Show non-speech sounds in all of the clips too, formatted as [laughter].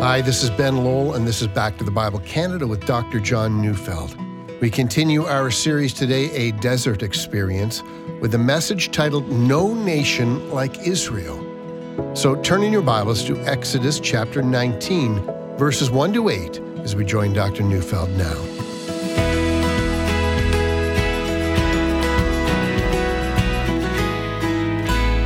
Hi, this is Ben Lowell, and this is Back to the Bible Canada with Dr. John Neufeld. We continue our series today, A Desert Experience, with a message titled No Nation Like Israel. So turn in your Bibles to Exodus chapter 19, verses 1 to 8, as we join Dr. Neufeld now.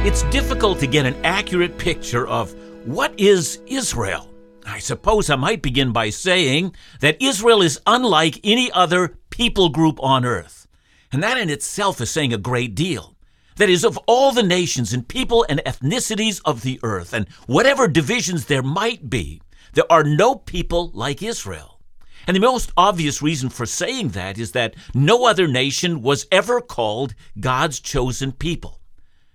It's difficult to get an accurate picture of what is Israel. I suppose I might begin by saying that Israel is unlike any other people group on earth. And that in itself is saying a great deal. That is, of all the nations and people and ethnicities of the earth, and whatever divisions there might be, there are no people like Israel. And the most obvious reason for saying that is that no other nation was ever called God's chosen people.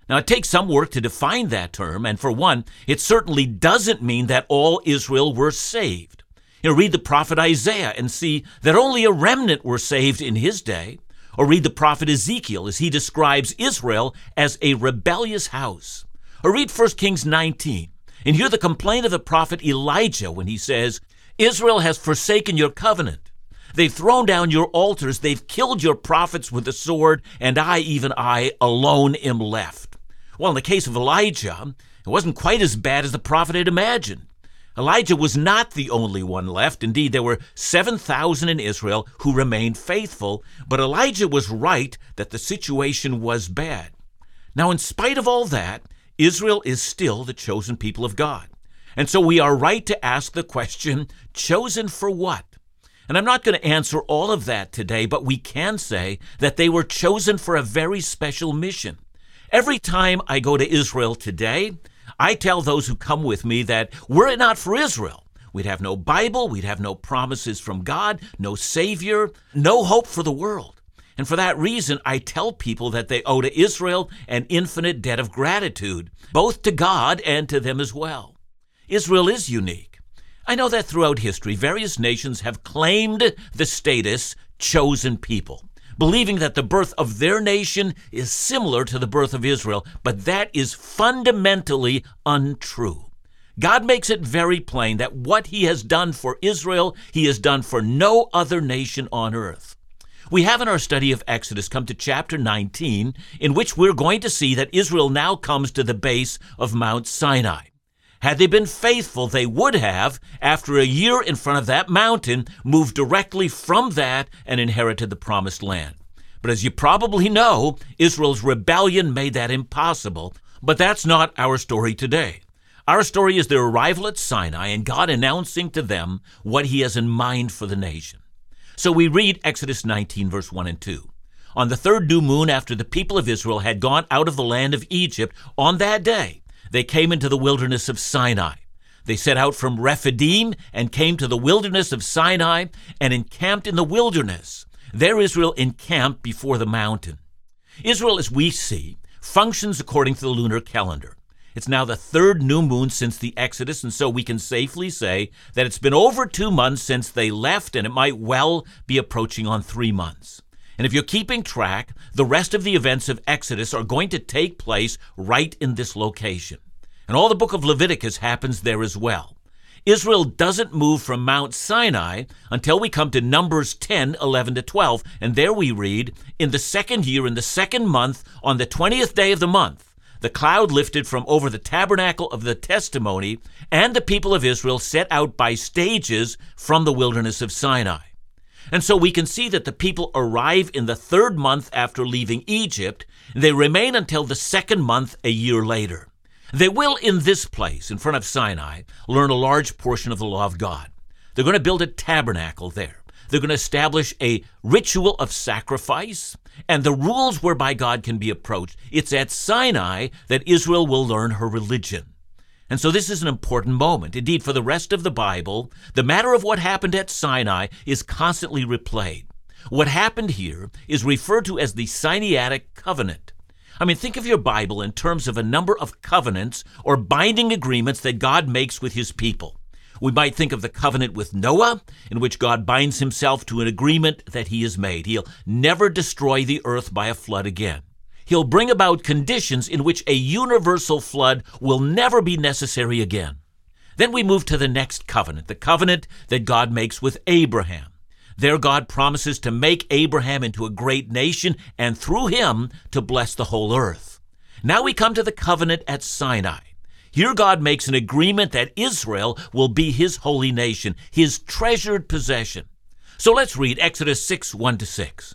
Now, it takes some work to define that term, and for one, it certainly doesn't mean that all Israel were saved. You know, read the prophet Isaiah and see that only a remnant were saved in his day, or read the prophet Ezekiel as he describes Israel as a rebellious house, or read 1 Kings 19 and hear the complaint of the prophet Elijah when he says, Israel has forsaken your covenant. They've thrown down your altars. They've killed your prophets with the sword, and I, even I, alone am left. Well, in the case of Elijah, it wasn't quite as bad as the prophet had imagined. Elijah was not the only one left. Indeed, there were 7,000 in Israel who remained faithful, but Elijah was right that the situation was bad. Now, in spite of all that, Israel is still the chosen people of God. And so we are right to ask the question chosen for what? And I'm not going to answer all of that today, but we can say that they were chosen for a very special mission. Every time I go to Israel today, I tell those who come with me that were it not for Israel, we'd have no Bible, we'd have no promises from God, no Savior, no hope for the world. And for that reason, I tell people that they owe to Israel an infinite debt of gratitude, both to God and to them as well. Israel is unique. I know that throughout history, various nations have claimed the status chosen people believing that the birth of their nation is similar to the birth of Israel, but that is fundamentally untrue. God makes it very plain that what he has done for Israel, he has done for no other nation on earth. We have in our study of Exodus come to chapter 19, in which we're going to see that Israel now comes to the base of Mount Sinai. Had they been faithful, they would have, after a year in front of that mountain, moved directly from that and inherited the promised land. But as you probably know, Israel's rebellion made that impossible. But that's not our story today. Our story is their arrival at Sinai and God announcing to them what he has in mind for the nation. So we read Exodus 19, verse 1 and 2. On the third new moon, after the people of Israel had gone out of the land of Egypt, on that day, they came into the wilderness of Sinai. They set out from Rephidim and came to the wilderness of Sinai and encamped in the wilderness. There Israel encamped before the mountain. Israel, as we see, functions according to the lunar calendar. It's now the third new moon since the Exodus, and so we can safely say that it's been over two months since they left, and it might well be approaching on three months. And if you're keeping track, the rest of the events of Exodus are going to take place right in this location. And all the book of Leviticus happens there as well. Israel doesn't move from Mount Sinai until we come to Numbers 10, 11 to 12. And there we read, In the second year, in the second month, on the 20th day of the month, the cloud lifted from over the tabernacle of the testimony, and the people of Israel set out by stages from the wilderness of Sinai. And so we can see that the people arrive in the third month after leaving Egypt. They remain until the second month a year later. They will, in this place, in front of Sinai, learn a large portion of the law of God. They're going to build a tabernacle there. They're going to establish a ritual of sacrifice and the rules whereby God can be approached. It's at Sinai that Israel will learn her religion. And so this is an important moment. Indeed, for the rest of the Bible, the matter of what happened at Sinai is constantly replayed. What happened here is referred to as the Sinaitic covenant. I mean, think of your Bible in terms of a number of covenants or binding agreements that God makes with his people. We might think of the covenant with Noah, in which God binds himself to an agreement that he has made. He'll never destroy the earth by a flood again. He'll bring about conditions in which a universal flood will never be necessary again. Then we move to the next covenant, the covenant that God makes with Abraham. There, God promises to make Abraham into a great nation and through him to bless the whole earth. Now we come to the covenant at Sinai. Here, God makes an agreement that Israel will be his holy nation, his treasured possession. So let's read Exodus 6 1 to 6.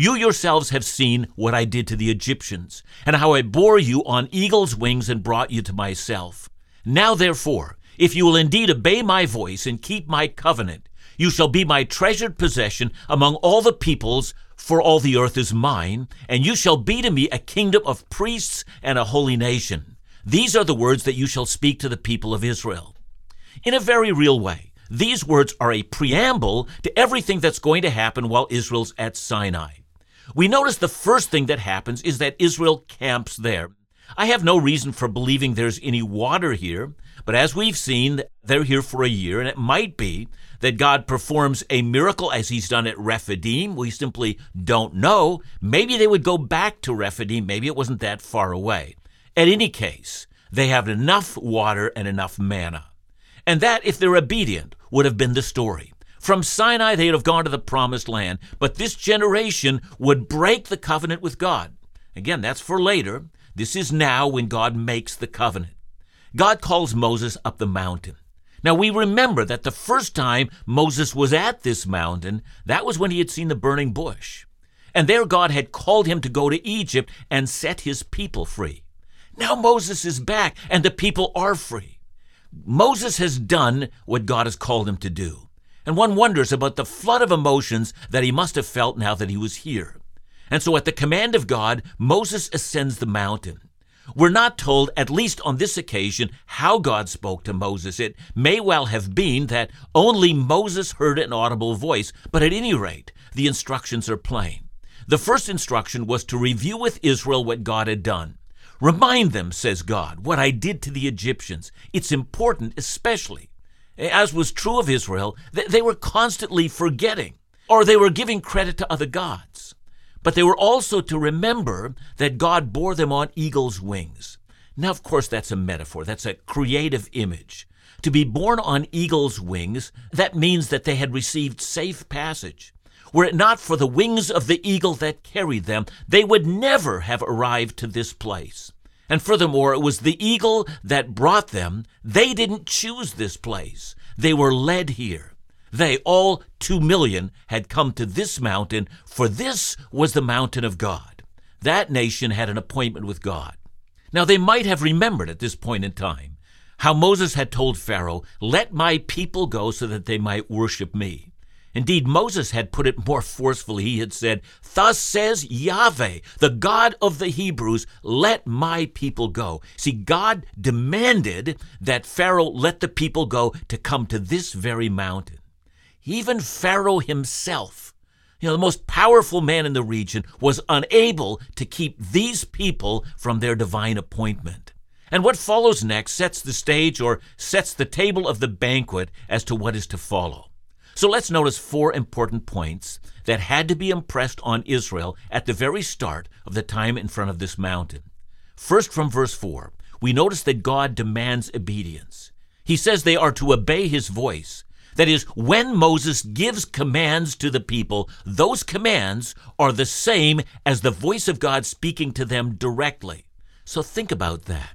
You yourselves have seen what I did to the Egyptians, and how I bore you on eagle's wings and brought you to myself. Now therefore, if you will indeed obey my voice and keep my covenant, you shall be my treasured possession among all the peoples, for all the earth is mine, and you shall be to me a kingdom of priests and a holy nation. These are the words that you shall speak to the people of Israel in a very real way. These words are a preamble to everything that's going to happen while Israel's at Sinai. We notice the first thing that happens is that Israel camps there. I have no reason for believing there's any water here, but as we've seen, they're here for a year, and it might be that God performs a miracle as he's done at Rephidim. We simply don't know. Maybe they would go back to Rephidim. Maybe it wasn't that far away. At any case, they have enough water and enough manna. And that, if they're obedient, would have been the story. From Sinai, they'd have gone to the promised land, but this generation would break the covenant with God. Again, that's for later. This is now when God makes the covenant. God calls Moses up the mountain. Now, we remember that the first time Moses was at this mountain, that was when he had seen the burning bush. And there God had called him to go to Egypt and set his people free. Now Moses is back, and the people are free. Moses has done what God has called him to do. And one wonders about the flood of emotions that he must have felt now that he was here. And so, at the command of God, Moses ascends the mountain. We're not told, at least on this occasion, how God spoke to Moses. It may well have been that only Moses heard an audible voice, but at any rate, the instructions are plain. The first instruction was to review with Israel what God had done. Remind them, says God, what I did to the Egyptians. It's important, especially. As was true of Israel, they were constantly forgetting, or they were giving credit to other gods. But they were also to remember that God bore them on eagle's wings. Now, of course, that's a metaphor, that's a creative image. To be born on eagle's wings, that means that they had received safe passage. Were it not for the wings of the eagle that carried them, they would never have arrived to this place. And furthermore, it was the eagle that brought them. They didn't choose this place. They were led here. They, all two million, had come to this mountain, for this was the mountain of God. That nation had an appointment with God. Now, they might have remembered at this point in time how Moses had told Pharaoh, Let my people go so that they might worship me. Indeed, Moses had put it more forcefully. He had said, Thus says Yahweh, the God of the Hebrews, let my people go. See, God demanded that Pharaoh let the people go to come to this very mountain. Even Pharaoh himself, you know, the most powerful man in the region, was unable to keep these people from their divine appointment. And what follows next sets the stage or sets the table of the banquet as to what is to follow. So let's notice four important points that had to be impressed on Israel at the very start of the time in front of this mountain. First, from verse 4, we notice that God demands obedience. He says they are to obey his voice. That is, when Moses gives commands to the people, those commands are the same as the voice of God speaking to them directly. So think about that.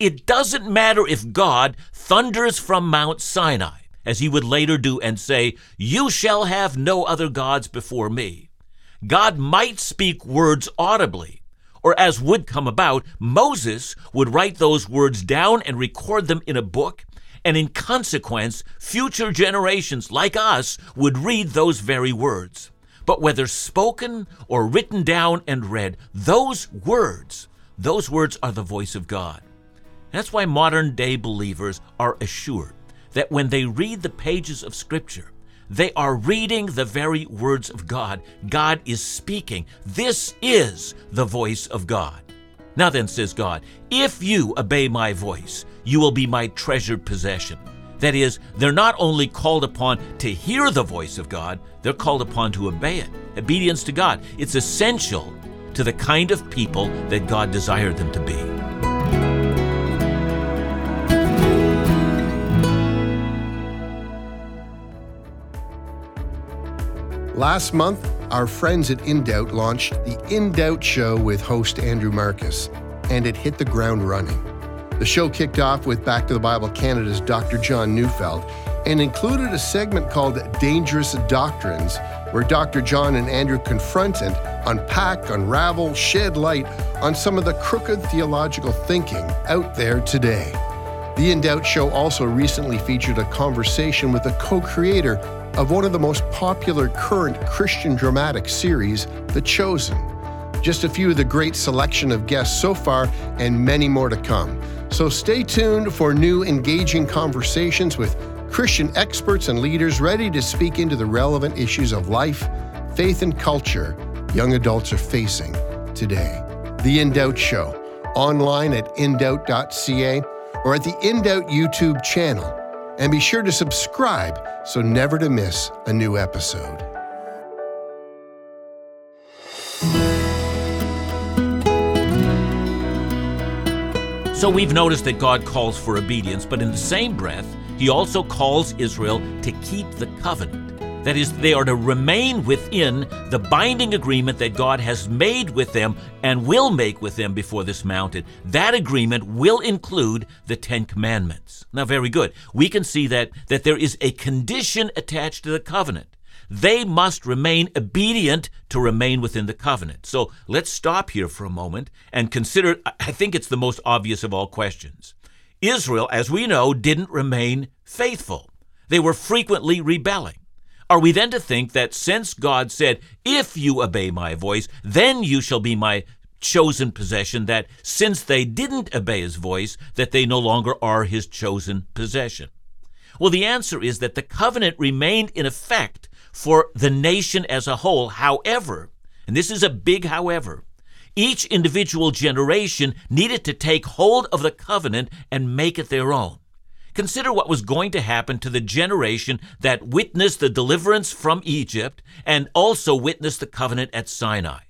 It doesn't matter if God thunders from Mount Sinai as he would later do, and say, You shall have no other gods before me. God might speak words audibly, or as would come about, Moses would write those words down and record them in a book, and in consequence, future generations like us would read those very words. But whether spoken or written down and read, those words, those words are the voice of God. That's why modern day believers are assured that when they read the pages of Scripture, They are reading the very words of God. God is speaking. This is the voice of God. Now then, says God, if you obey my voice, you will be my treasured possession. That is, they're not only called upon to hear the voice of God, they're called upon to obey it. Obedience to God. It's essential to the kind of people that God desired them to be. Last month, our friends at In Doubt launched the In Doubt Show with host Andrew Marcus, and it hit the ground running. The show kicked off with Back to the Bible Canada's Dr. John Neufeld and included a segment called Dangerous Doctrines, where Dr. John and Andrew confront and unpack, unravel, shed light on some of the crooked theological thinking out there today. The In Doubt show also recently featured a conversation with the co creator of one of the most popular current Christian dramatic series, The Chosen. Just a few of the great selection of guests so far, and many more to come. So stay tuned for new engaging conversations with Christian experts and leaders ready to speak into the relevant issues of life, faith, and culture young adults are facing today. The In Doubt Show, online at indoubt.ca or at the In Doubt YouTube channel. And be sure to subscribe so never to miss a new episode. So we've noticed that God calls for obedience, but in the same breath, he also calls Israel to keep the covenant. That is, they are to remain within the binding agreement that God has made with them and will make with them before this mountain. That agreement will include the Ten Commandments. Now, very good. We can see that, that there is a condition attached to the covenant. They must remain obedient to remain within the covenant. So let's stop here for a moment and consider, I think it's the most obvious of all questions. Israel, as we know, didn't remain faithful. They were frequently rebelling. Are we then to think that since God said, If you obey my voice, then you shall be my chosen possession, that since they didn't obey his voice, that they no longer are his chosen possession? Well, the answer is that the covenant remained in effect for the nation as a whole. However, and this is a big however, each individual generation needed to take hold of the covenant and make it their own. Consider what was going to happen to the generation that witnessed the deliverance from Egypt and also witnessed the covenant at Sinai.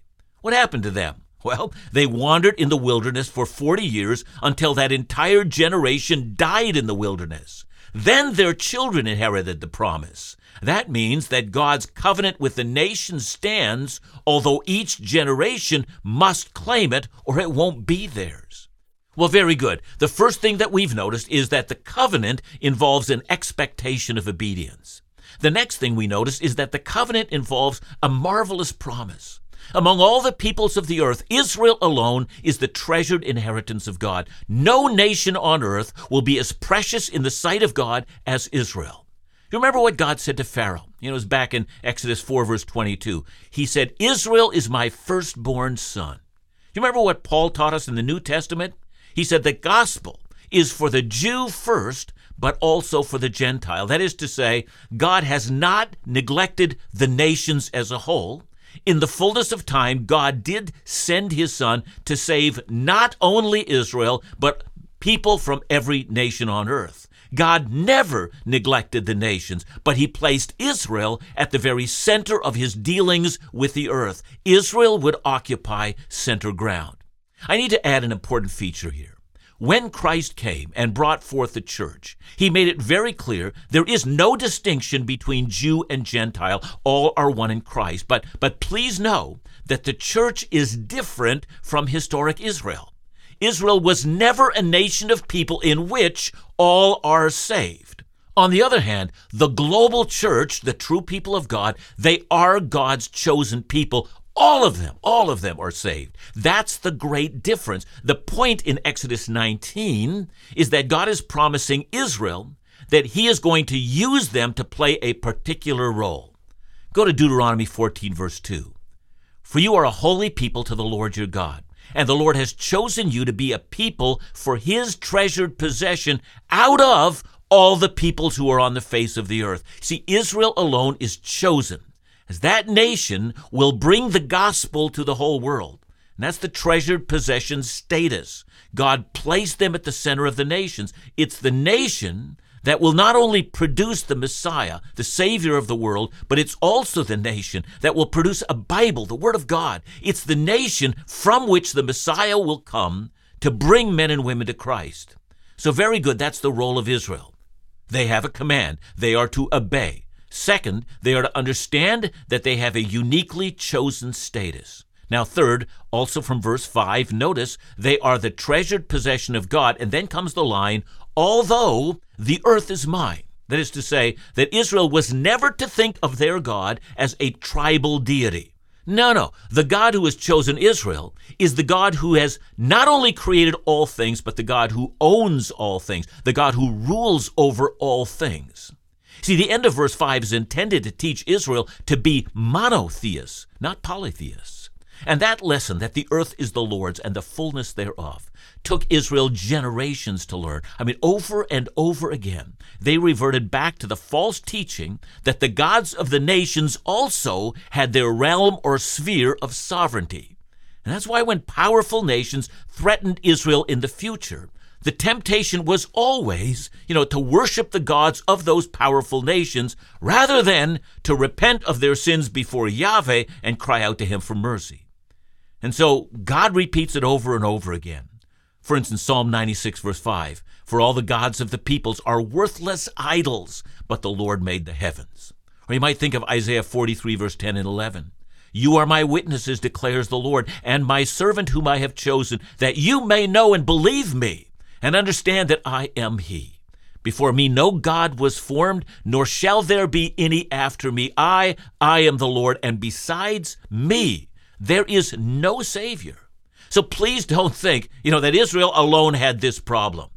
What happened to them? [laughs] Well, they wandered in the wilderness for 40 years until that entire generation died in the wilderness. Then their children inherited the promise. That means that God's covenant with the nation stands, although each generation must claim it or it won't be theirs. Well, very good. The first thing that we've noticed is that the covenant involves an expectation of obedience. The next thing we notice is that the covenant involves a marvelous promise. Among all the peoples of the earth, Israel alone is the treasured inheritance of God. No nation on earth will be as precious in the sight of God as Israel. You remember what God said to Pharaoh? You know, it was back in Exodus 4, verse 22. He said, Israel is my firstborn son. You remember what Paul taught us in the New Testament? He said the gospel is for the Jew first, but also for the Gentile. That is to say, God has not neglected the nations as a whole. In the fullness of time, God did send his son to save not only Israel, but people from every nation on earth. God never neglected the nations, but he placed Israel at the very center of his dealings with the earth. Israel would occupy center ground. I need to add an important feature here. When Christ came and brought forth the church, he made it very clear there is no distinction between Jew and Gentile. All are one in Christ. But, but please know that the church is different from historic Israel. Israel was never a nation of people in which all are saved. On the other hand, the global church, the true people of God, they are God's chosen people all of them, all of them are saved. That's the great difference. The point in Exodus 19 is that God is promising Israel that he is going to use them to play a particular role. Go to Deuteronomy 14, verse 2. For you are a holy people to the Lord your God, and the Lord has chosen you to be a people for his treasured possession out of all the peoples who are on the face of the earth. See, Israel alone is chosen, as that nation will bring the gospel to the whole world. And that's the treasured possession status. God placed them at the center of the nations. It's the nation that will not only produce the Messiah, the Savior of the world, but it's also the nation that will produce a Bible, the Word of God. It's the nation from which the Messiah will come to bring men and women to Christ. So, very good, that's the role of Israel. They have a command, they are to obey. Second, they are to understand that they have a uniquely chosen status. Now, third, also from verse 5, notice they are the treasured possession of God. And then comes the line, although the earth is mine. That is to say, that Israel was never to think of their God as a tribal deity. No, no. The God who has chosen Israel is the God who has not only created all things, but the God who owns all things, the God who rules over all things. See, the end of verse 5 is intended to teach Israel to be monotheists, not polytheists. And that lesson, that the earth is the Lord's and the fullness thereof, took Israel generations to learn. I mean, over and over again, they reverted back to the false teaching that the gods of the nations also had their realm or sphere of sovereignty. And that's why when powerful nations threatened Israel in the future, the temptation was always, you know, to worship the gods of those powerful nations rather than to repent of their sins before Yahweh and cry out to him for mercy. And so God repeats it over and over again. For instance, Psalm 96, verse 5 For all the gods of the peoples are worthless idols, but the Lord made the heavens. Or you might think of Isaiah 43, verse 10 and 11. You are my witnesses, declares the Lord, and my servant whom I have chosen, that you may know and believe me, and understand that I am He. Before me no God was formed, nor shall there be any after me. I, I am the Lord, and besides me there is no Savior. So please don't think, you know, that Israel alone had this problem.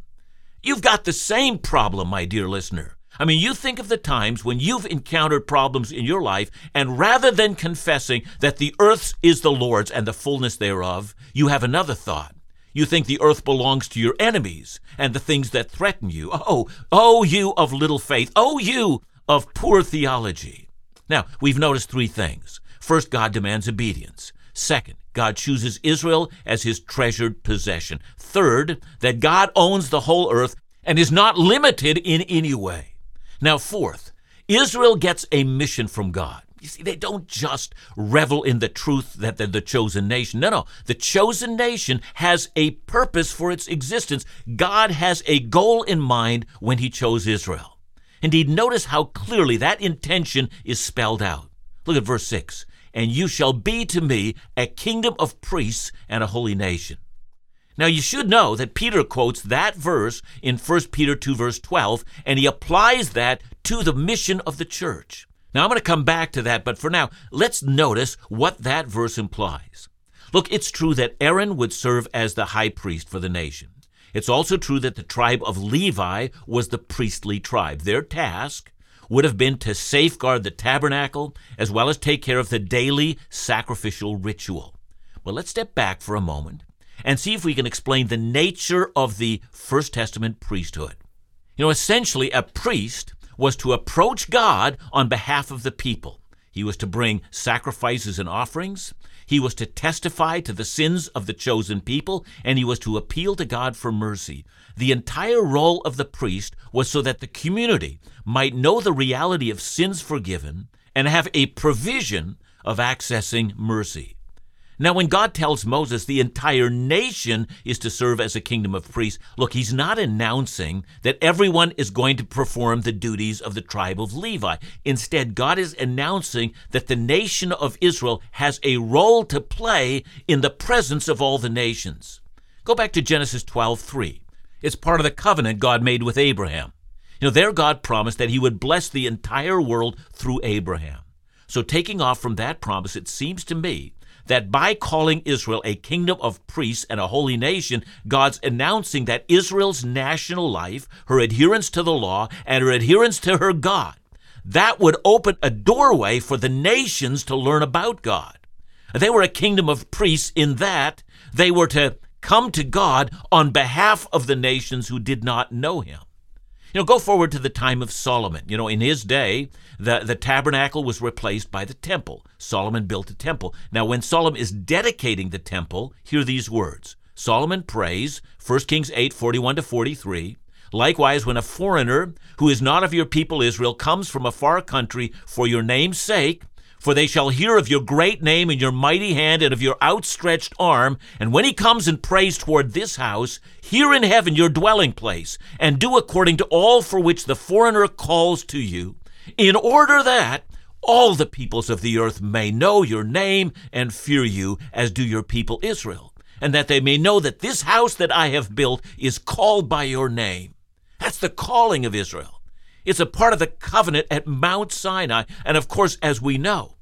You've got the same problem, my dear listener. I mean, you think of the times when you've encountered problems in your life, and rather than confessing that the earth is the Lord's and the fullness thereof, you have another thought. You think the earth belongs to your enemies and the things that threaten you. Oh, oh, you of little faith. Oh, you of poor theology. Now, we've noticed three things. First, God demands obedience. Second, God chooses Israel as his treasured possession. Third, that God owns the whole earth and is not limited in any way. Now, fourth, Israel gets a mission from God. You see, they don't just revel in the truth that they're the chosen nation. No, no. The chosen nation has a purpose for its existence. God has a goal in mind when he chose Israel. Indeed, notice how clearly that intention is spelled out. Look at verse 6 and you shall be to me a kingdom of priests and a holy nation. Now, you should know that Peter quotes that verse in 1 Peter 2, verse 12, and he applies that to the mission of the church. Now, I'm going to come back to that, but for now, let's notice what that verse implies. Look, it's true that Aaron would serve as the high priest for the nation. It's also true that the tribe of Levi was the priestly tribe. Their task would have been to safeguard the tabernacle as well as take care of the daily sacrificial ritual. Well, let's step back for a moment and see if we can explain the nature of the First Testament priesthood. You know, essentially, a priest was to approach God on behalf of the people. He was to bring sacrifices and offerings. He was to testify to the sins of the chosen people, and he was to appeal to God for mercy. The entire role of the priest was so that the community might know the reality of sins forgiven and have a provision of accessing mercy. Now, when God tells Moses the entire nation is to serve as a kingdom of priests, look, he's not announcing that everyone is going to perform the duties of the tribe of Levi. Instead, God is announcing that the nation of Israel has a role to play in the presence of all the nations. Go back to Genesis 12 3. It's part of the covenant God made with Abraham. You know, there God promised that he would bless the entire world through Abraham. So, taking off from that promise, it seems to me that by calling Israel a kingdom of priests and a holy nation, God's announcing that Israel's national life, her adherence to the law, and her adherence to her God, that would open a doorway for the nations to learn about God. They were a kingdom of priests in that they were to come to God on behalf of the nations who did not know him. You know, go forward to the time of Solomon. You know, in his day, the, the tabernacle was replaced by the temple. Solomon built a temple. Now, when Solomon is dedicating the temple, hear these words. Solomon prays, 1 Kings 8, 41 to 43. Likewise, when a foreigner who is not of your people Israel comes from a far country for your name's sake, for they shall hear of your great name and your mighty hand and of your outstretched arm. And when he comes and prays toward this house, hear in heaven your dwelling place, and do according to all for which the foreigner calls to you, in order that all the peoples of the earth may know your name and fear you, as do your people Israel, and that they may know that this house that I have built is called by your name. That's the calling of Israel. It's a part of the covenant at Mount Sinai, and of course, as we know,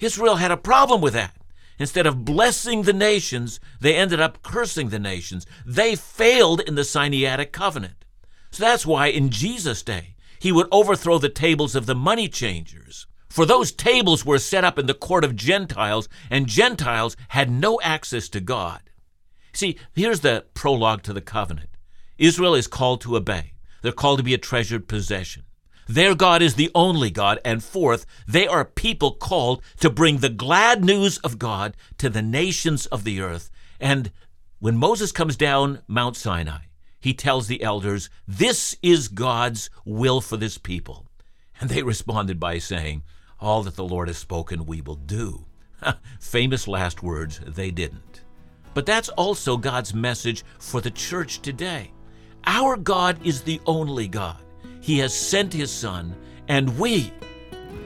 Israel had a problem with that. Instead of blessing the nations, they ended up cursing the nations. They failed in the Sinaitic covenant. So that's why in Jesus' day, he would overthrow the tables of the money changers. For those tables were set up in the court of Gentiles, and Gentiles had no access to God. See, here's the prologue to the covenant Israel is called to obey, they're called to be a treasured possession. Their God is the only God. And fourth, they are people called to bring the glad news of God to the nations of the earth. And when Moses comes down Mount Sinai, he tells the elders, This is God's will for this people. And they [laughs] responded by saying, All that the Lord has spoken, we will do. [laughs] Famous last words, they didn't. But that's also God's message for the church today. Our God is the only God. He has sent His Son, and we,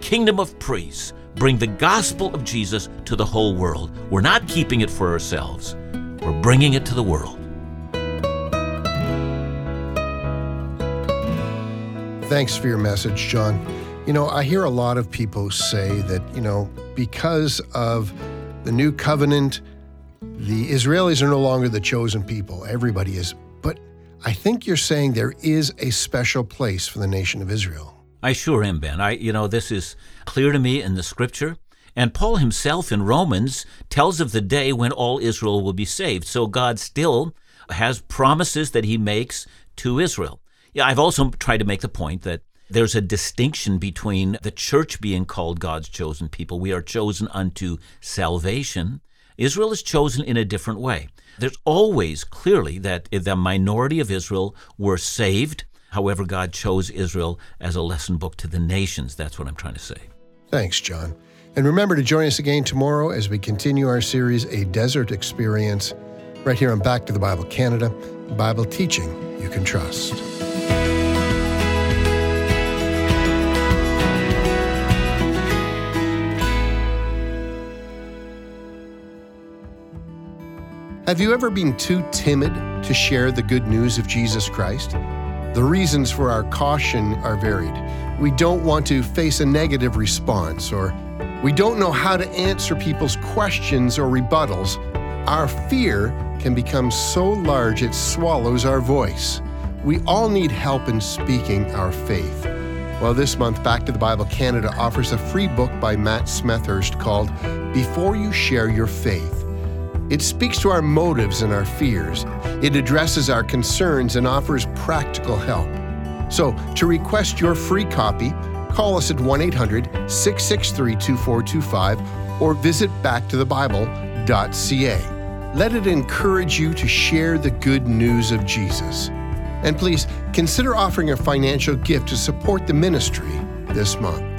kingdom of priests, bring the gospel of Jesus to the whole world. We're not keeping it for ourselves, we're bringing it to the world. Thanks for your message, John. You know, I hear a lot of people say that, you know, because of the new covenant, the Israelis are no longer the chosen people. Everybody is I think you're saying there is a special place for the nation of Israel. I sure am, Ben. I, you know, this is clear to me in the scripture. And Paul himself in Romans tells of the day when all Israel will be saved. So God still has promises that he makes to Israel. Yeah, I've also tried to make the point that there's a distinction between the church being called God's chosen people. We are chosen unto salvation. Israel is chosen in a different way. There's always clearly that the minority of Israel were saved. However, God chose Israel as a lesson book to the nations. That's what I'm trying to say. Thanks, John. And remember to join us again tomorrow as we continue our series, A Desert Experience, right here on Back to the Bible Canada, Bible teaching you can trust. Have you ever been too timid to share the good news of Jesus Christ? The reasons for our caution are varied. We don't want to face a negative response, or we don't know how to answer people's questions or rebuttals. Our fear can become so large it swallows our voice. We all need help in speaking our faith. Well, this month, Back to the Bible Canada offers a free book by Matt Smethurst called Before You Share Your Faith. It speaks to our motives and our fears. It addresses our concerns and offers practical help. So, to request your free copy, call us at 1 800 663 2425 or visit backtothebible.ca. Let it encourage you to share the good news of Jesus. And please consider offering a financial gift to support the ministry this month.